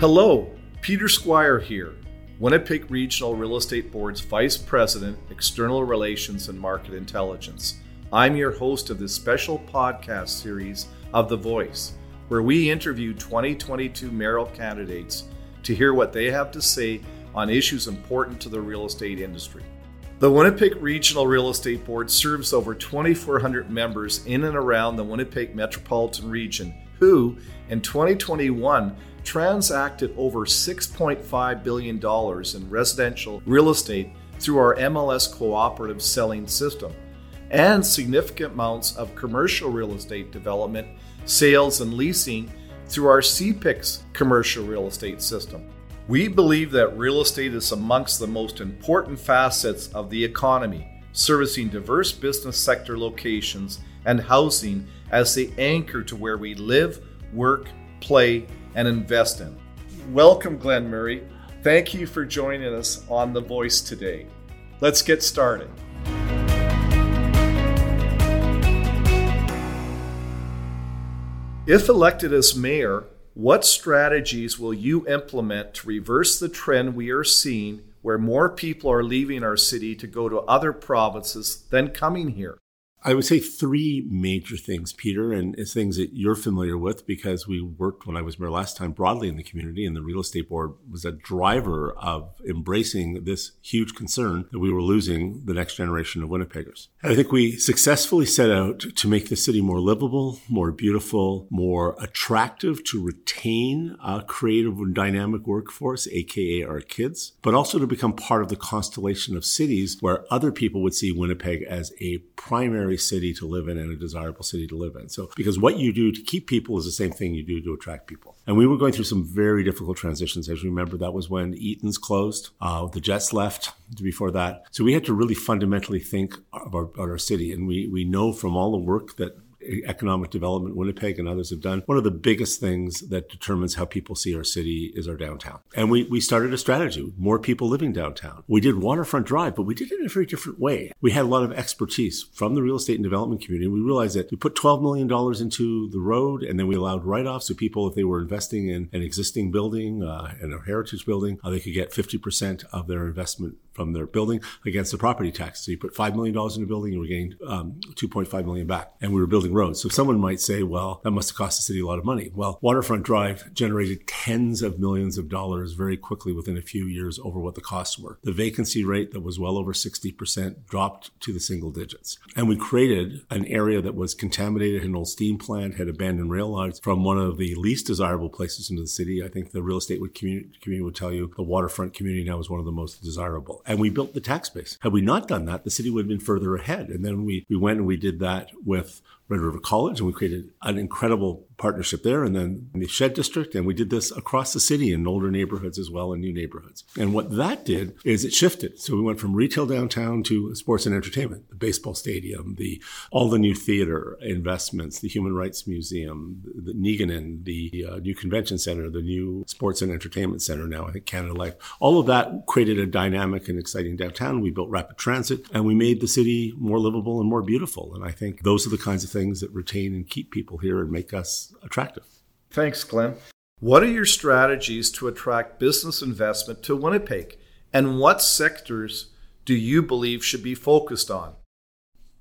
Hello, Peter Squire here, Winnipeg Regional Real Estate Board's Vice President, External Relations and Market Intelligence. I'm your host of this special podcast series of The Voice, where we interview 2022 mayoral candidates to hear what they have to say on issues important to the real estate industry. The Winnipeg Regional Real Estate Board serves over 2,400 members in and around the Winnipeg metropolitan region who, in 2021, transacted over $6.5 billion in residential real estate through our MLS cooperative selling system, and significant amounts of commercial real estate development, sales, and leasing through our CPIX commercial real estate system. We believe that real estate is amongst the most important facets of the economy, servicing diverse business sector locations and housing as the anchor to where we live, work, play, and invest in. Welcome, Glen Murray. Thank you for joining us on The Voice today. Let's get started. If elected as mayor, what strategies will you implement to reverse the trend we are seeing where more people are leaving our city to go to other provinces than coming here? I would say three major things, Peter, and it's things that you're familiar with because we worked when I was mayor last time broadly in the community, and the real estate board was a driver of embracing this huge concern that we were losing the next generation of Winnipeggers. I think we successfully set out to make the city more livable, more beautiful, more attractive to retain a creative and dynamic workforce, aka our kids, but also to become part of the constellation of cities where other people would see Winnipeg as a primary city to live in and a desirable city to live in. So, because what you do to keep people is the same thing you do to attract people. And we were going through some very difficult transitions. As you remember, that was when Eaton's closed, uh, the Jets left before that. So we had to really fundamentally think about, about our city. And we, we know from all the work that economic development Winnipeg and others have done, one of the biggest things that determines how people see our city is our downtown. And we, we started a strategy, more people living downtown. We did Waterfront Drive, but we did it in a very different way. We had a lot of expertise from the real estate and development community. We realized that we put $12 million into the road and then we allowed write-offs so people, if they were investing in an existing building uh, and a heritage building, uh, they could get 50% of their investment from their building against the property tax. So you put $5 million in a building, you were getting um, 2.5 million back. And we were building So someone might say, well, that must have cost the city a lot of money. Well, Waterfront Drive generated tens of millions of dollars very quickly within a few years over what the costs were. The vacancy rate that was well over 60% dropped to the single digits. And we created an area that was contaminated, an old steam plant, had abandoned rail lines from one of the least desirable places into the city. I think the real estate community, community would tell you the waterfront community now is one of the most desirable and we built the tax base. Had we not done that, the city would have been further ahead. And then we, we went and we did that with Red River College, and we created an incredible partnership there. And then the Shed District, and we did this across the city in older neighborhoods as well and new neighborhoods. And what that did is it shifted. So we went from retail downtown to sports and entertainment, the baseball stadium, the all the new theater investments, the Human Rights Museum, the Neeginan, the uh, new convention center, the new sports and entertainment center now, I think Canada Life. All of that created a dynamic and exciting downtown. We built rapid transit and we made the city more livable and more beautiful. And I think those are the kinds of things that retain and keep people here and make us attractive. Thanks, Glen. What are your strategies to attract business investment to Winnipeg? And what sectors do you believe should be focused on?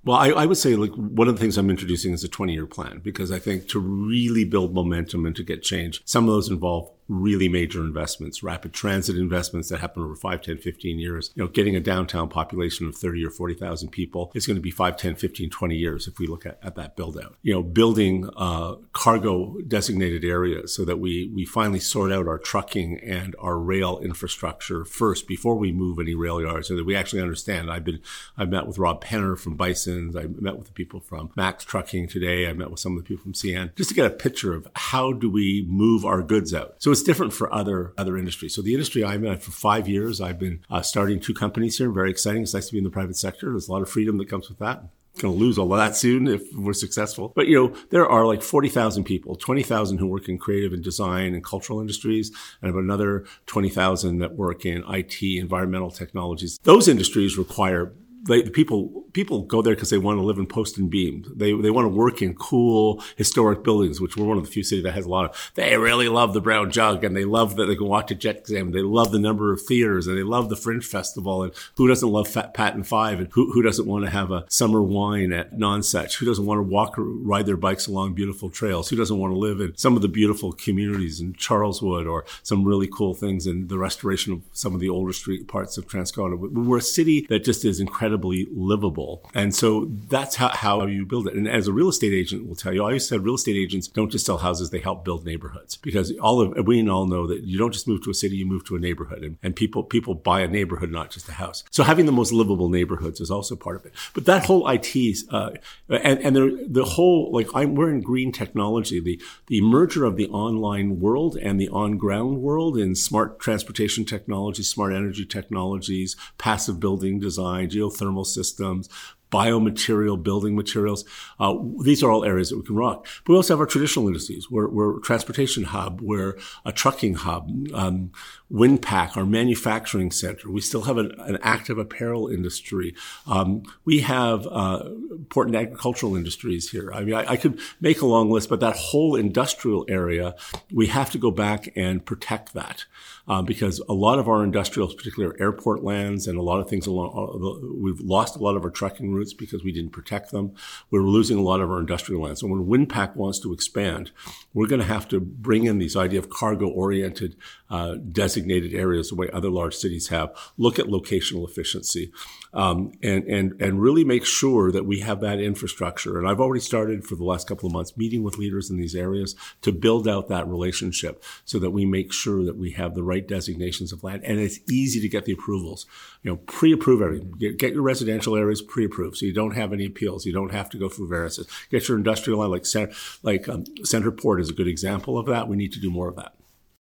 Well, I, I, would say like one of the things I'm introducing is a 20 year plan because I think to really build momentum and to get change, some of those involve really major investments, rapid transit investments that happen over 5, 10, 15 years. You know, getting a downtown population of 30 or 40,000 people is going to be 5, 10, 15, 20 years if we look at, at that build out. You know, building uh, cargo designated areas so that we, we finally sort out our trucking and our rail infrastructure first before we move any rail yards so that we actually understand. I've been, I've met with Rob Penner from Bison's. I met with the people from Max Trucking today. I met with some of the people from CN just to get a picture of how do we move our goods out. So it's different for other other industries. So the industry I'm in for five years, I've been uh, starting two companies here. Very exciting. It's nice to be in the private sector. There's a lot of freedom that comes with that going to lose all of that soon if we're successful. But, you know, there are like 40,000 people, 20,000 who work in creative and design and cultural industries, and about another 20,000 that work in IT, environmental technologies. Those industries require they, people people go there because they want to live in post and beam. They they want to work in cool historic buildings, which we're one of the few cities that has a lot of. They really love the Brown Jug, and they love that they can watch a jet exam. They love the number of theaters, and they love the Fringe Festival. And who doesn't love Fat Patten Five? And who who doesn't want to have a summer wine at Nonsuch? Who doesn't want to walk or ride their bikes along beautiful trails? Who doesn't want to live in some of the beautiful communities in Charleswood or some really cool things in the restoration of some of the older street parts of Transcona? We're a city that just is incredibly livable. And so that's how, how you build it. And as a real estate agent will tell you, I always said real estate agents don't just sell houses, they help build neighborhoods because all of, we all know that you don't just move to a city, you move to a neighborhood and, and people, people buy a neighborhood, not just a house. So having the most livable neighborhoods is also part of it. But that whole IT, uh, and, and the, the whole, like I'm, we're in green technology, the, the merger of the online world and the on ground world in smart transportation technology, smart energy technologies, passive building design, geothermal systems, biomaterial, building materials. Uh, these are all areas that we can rock. But we also have our traditional industries. We're, we're a transportation hub. We're a trucking hub. Um, our manufacturing center. We still have an, an active apparel industry. Um, we have uh, important agricultural industries here. I mean, I, I, could make a long list, but that whole industrial area, we have to go back and protect that. Uh, because a lot of our industrials, particularly our airport lands and a lot of things along, uh, we've lost a lot of our trucking routes because we didn't protect them. We're losing a lot of our industrial lands. So when Winpak wants to expand, we're going to have to bring in these idea of cargo oriented uh, designated areas the way other large cities have. Look at locational efficiency, um, and and and really make sure that we have that infrastructure. And I've already started for the last couple of months meeting with leaders in these areas to build out that relationship so that we make sure that we have the right designations of land, and it's easy to get the approvals. You know, pre-approve everything. Get your residential areas pre-approved, so you don't have any appeals. You don't have to go through variances. Get your industrial land, like center, like um, CentrePort is a good example of that. We need to do more of that.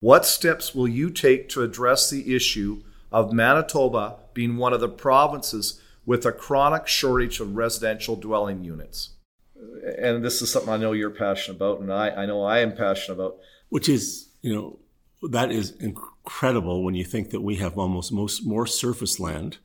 What steps will you take to address the issue of Manitoba being one of the provinces with a chronic shortage of residential dwelling units? And this is something I know you're passionate about, and I, I know I am passionate about. Which is, you know, that is incredible when you think that we have almost most more surface land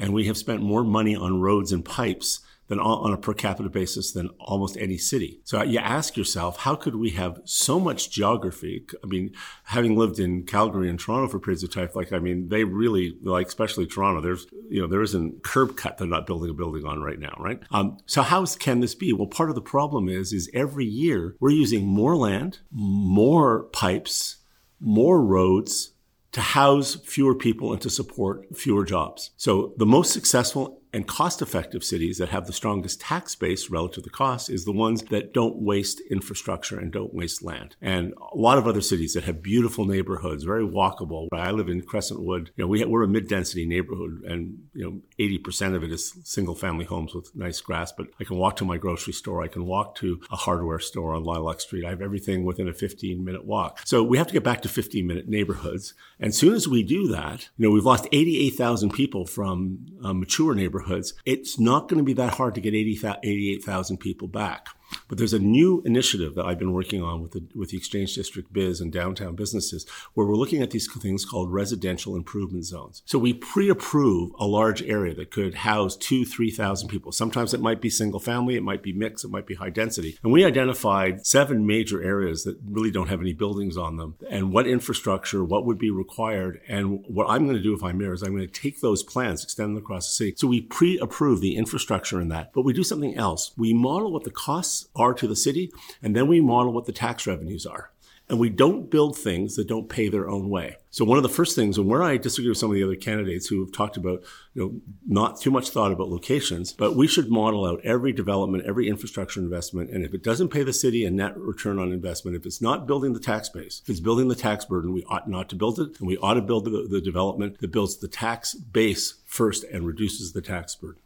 and we have spent more money on roads and pipes than on a per capita basis than almost any city. So you ask yourself, how could we have so much geography? I mean, having lived in Calgary and Toronto for periods of time, like, I mean, they really, like, especially Toronto, there's, you know, there isn't curb cut they're not building a building on right now, right? Um, so how can this be? Well, part of the problem is, is every year we're using more land, more pipes, more roads, to house fewer people and to support fewer jobs. So the most successful and cost effective cities that have the strongest tax base relative to the cost is the ones that don't waste infrastructure and don't waste land. And a lot of other cities that have beautiful neighborhoods, very walkable. I live in Crescentwood. You know, we we're a mid density neighborhood and, you know, 80% of it is single family homes with nice grass, but I can walk to my grocery store. I can walk to a hardware store on Lilac Street. I have everything within a 15 minute walk. So we have to get back to 15 minute neighborhoods. And soon as we do that, you know, we've lost 88,000 people from uh, mature neighborhoods neighborhoods, it's not going to be that hard to get 80, 88,000 people back. But there's a new initiative that I've been working on with the, with the Exchange District Biz and downtown businesses where we're looking at these things called residential improvement zones. So we pre-approve a large area that could house two, 3,000 people. Sometimes it might be single family, it might be mixed, it might be high density. And we identified seven major areas that really don't have any buildings on them and what infrastructure, what would be required. And what I'm going to do if I'm mayor is I'm going to take those plans, extend them across the city. So we pre-approve the infrastructure in that, but we do something else. We model what the costs are to the city, and then we model what the tax revenues are. And we don't build things that don't pay their own way. So one of the first things, and where I disagree with some of the other candidates who have talked about, you know, not too much thought about locations, but we should model out every development, every infrastructure investment. And if it doesn't pay the city a net return on investment, if it's not building the tax base, if it's building the tax burden, we ought not to build it. And we ought to build the, the development that builds the tax base first and reduces the tax burden.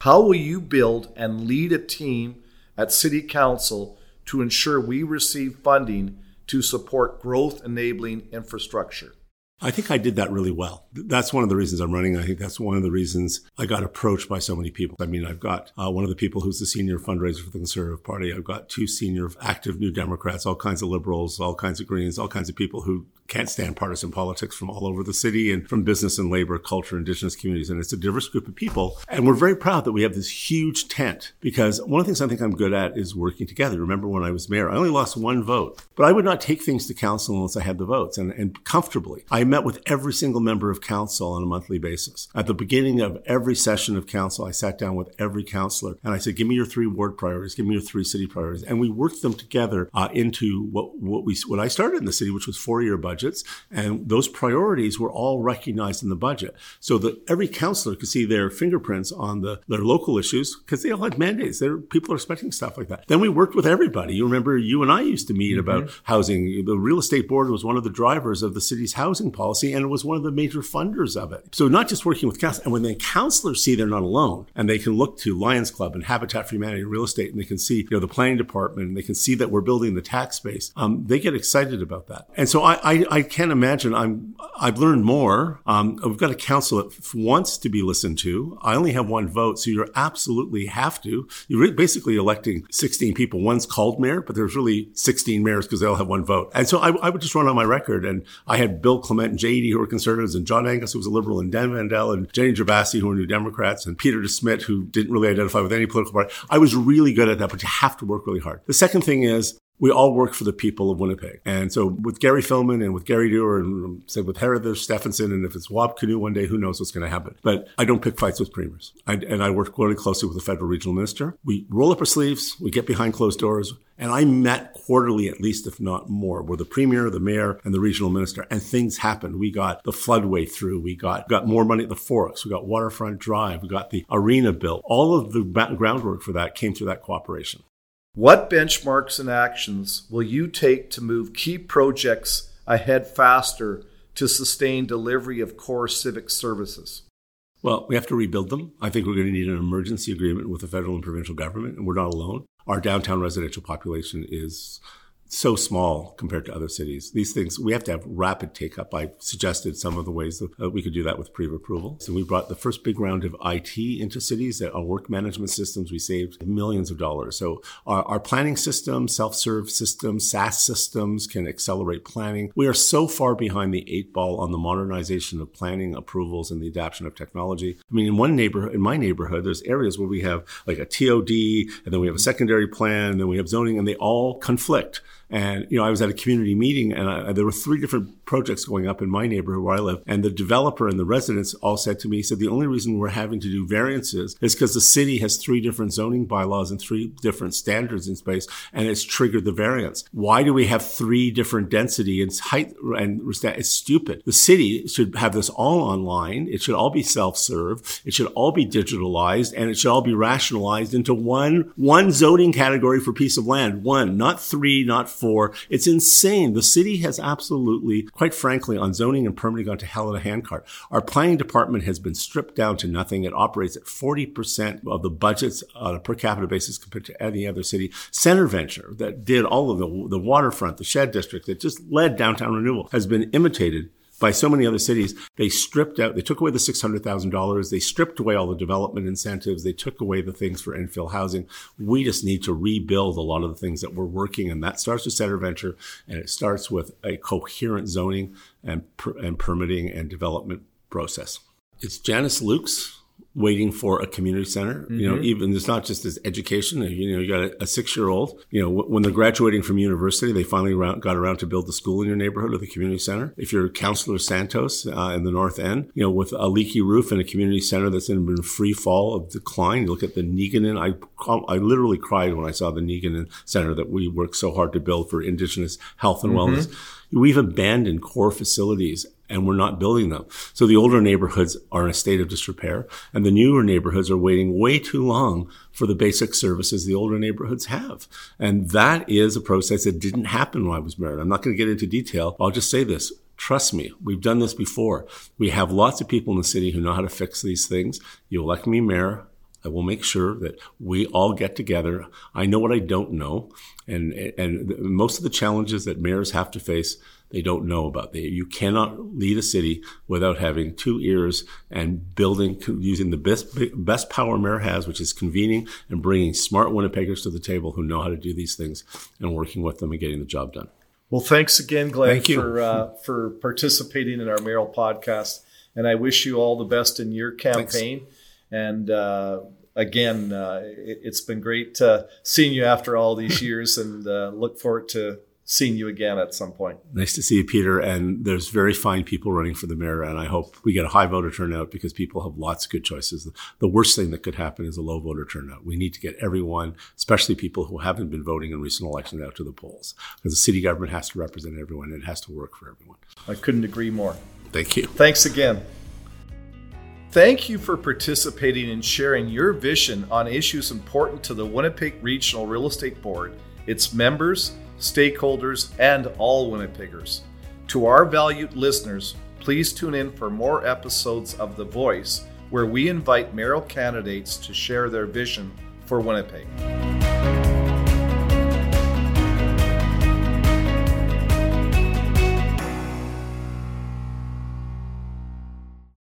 How will you build and lead a team at City Council to ensure we receive funding to support growth enabling infrastructure. I think I did that really well. That's one of the reasons I'm running. I think that's one of the reasons I got approached by so many people. I mean, I've got uh, one of the people who's the senior fundraiser for the Conservative Party. I've got two senior active New Democrats, all kinds of liberals, all kinds of Greens, all kinds of people who can't stand partisan politics from all over the city and from business and labor, culture, indigenous communities. And it's a diverse group of people. And we're very proud that we have this huge tent because one of the things I think I'm good at is working together. Remember when I was mayor, I only lost one vote, but I would not take things to council unless I had the votes and, and comfortably. I met with every single member of council on a monthly basis. At the beginning of every session of council, I sat down with every councillor and I said, give me your three ward priorities, give me your three city priorities. And we worked them together uh, into what, what we, what I started in the city, which was four year budgets, and those priorities were all recognized in the budget, so that every councillor could see their fingerprints on the their local issues because they all had mandates. There, people are expecting stuff like that. Then we worked with everybody. You remember, you and I used to meet mm-hmm. about housing. The real estate board was one of the drivers of the city's housing policy, and it was one of the major funders of it. So not just working with counselors, and when the counselors see they're not alone, and they can look to Lions Club and Habitat for Humanity and Real Estate, and they can see you know the planning department, and they can see that we're building the tax base. Um, they get excited about that, and so I, I, I can't imagine. I'm I've learned more. Um, we've got a council that wants to be listened to. I only have one vote, so you absolutely have to. You're basically electing 16 people. One's called mayor, but there's really 16 mayors because they all have one vote. And so I, I, would just run on my record. And I had Bill Clement and Eadie, who were conservatives, and John Angus, who was a liberal, and Dan Vandal, and Jenny Gerbasi, who were New Democrats, and Peter De Smedt, who didn't really identify with any political party. I was really good at that, but you have to work really hard. The second thing is we all work for the people of Winnipeg. And so with Gary Filmon and with Gary Doer and um, say with Heather Stefanson and if it's Wab Kinew one day, who knows what's going to happen. But I don't pick fights with premiers. I, and I work really closely with the federal regional minister. We roll up our sleeves, we get behind closed doors, and I met quarterly, at least, if not more, with the premier, the mayor, and the regional minister. And things happened. We got the floodway through. We got, got more money at the Forks. We got Waterfront Drive. We got the arena built. All of the groundwork for that came through that cooperation. What benchmarks and actions will you take to move key projects ahead faster to sustain delivery of core civic services? Well, we have to rebuild them. I think we're going to need an emergency agreement with the federal and provincial government, and we're not alone. Our downtown residential population is so small compared to other cities. These things, we have to have rapid take up. I suggested some of the ways that uh, we could do that with pre approval. So we brought the first big round of IT into cities, our work management systems. We saved millions of dollars. So our, our planning system, self serve systems, SaaS systems can accelerate planning. We are so far behind the eight ball on the modernization of planning approvals and the adoption of technology. I mean, in one neighborhood, in my neighborhood, there's areas where we have like a TOD and then we have a secondary plan and then we have zoning and they all conflict. And, you know, I was at a community meeting and I, there were three different projects going up in my neighborhood where I live. And the developer and the residents all said to me, said, the only reason we're having to do variances is because the city has three different zoning bylaws and three different standards in space and it's triggered the variance. Why do we have three different density and height and it's stupid. The city should have this all online. It should all be self-serve. It should all be digitalized and it should all be rationalized into one, one zoning category for piece of land. One, not three, not four. It's insane. The city has absolutely, quite frankly, on zoning and permitting gone to hell in a handcart. Our planning department has been stripped down to nothing. It operates at 40% of the budgets on a per capita basis compared to any other city. CentreVenture that did all of the, the waterfront, the shed district that just led downtown renewal has been imitated by so many other cities, they stripped out, they took away the $600,000. They stripped away all the development incentives. They took away the things for infill housing. We just need to rebuild a lot of the things that we're working. And that starts with CentreVenture and it starts with a coherent zoning and, and permitting and development process. It's Janice Lukes waiting for a community center. Mm-hmm. You know, mm-hmm. even it's not just as education. You know, you got a, a six year old. You know, when they're graduating from university, they finally got around to build the school in your neighborhood or the community center. If you're Councillor Santos uh, in the North End, you know, with a leaky roof and a community center that's in free fall of decline, you look at the Neeginan. I I literally cried when I saw the Neeginan Center that we worked so hard to build for Indigenous health and mm-hmm. wellness. We've abandoned core facilities and we're not building them. So the older neighborhoods are in a state of disrepair and the newer neighborhoods are waiting way too long for the basic services the older neighborhoods have. And that is a process that didn't happen when I was married. I'm not going to get into detail. I'll just say this. Trust me, we've done this before. We have lots of people in the city who know how to fix these things. You elect me mayor. I will make sure that we all get together. I know what I don't know, and and most of the challenges that mayors have to face, they don't know about. They, you cannot lead a city without having two ears and building using the best best power mayor has, which is convening and bringing smart Winnipeggers to the table who know how to do these things and working with them and getting the job done. Well, thanks again, Glen, Thank for uh, for participating in our mayoral podcast, and I wish you all the best in your campaign. Thanks. And uh, again, uh, it, has been great uh, seeing you after all these years, and uh, look forward to seeing you again at some point. Nice to see you, Peter. And there's very fine people running for the mayor, and I hope we get a high voter turnout because people have lots of good choices. The worst thing that could happen is a low voter turnout. We need to get everyone, especially people who haven't been voting in recent elections, out to the polls because the city government has to represent everyone and it has to work for everyone. I couldn't agree more. Thank you. Thanks again. Thank you for participating and sharing your vision on issues important to the Winnipeg Regional Real Estate Board, its members, stakeholders, and all Winnipeggers. To our valued listeners, please tune in for more episodes of The Voice, where we invite mayoral candidates to share their vision for Winnipeg.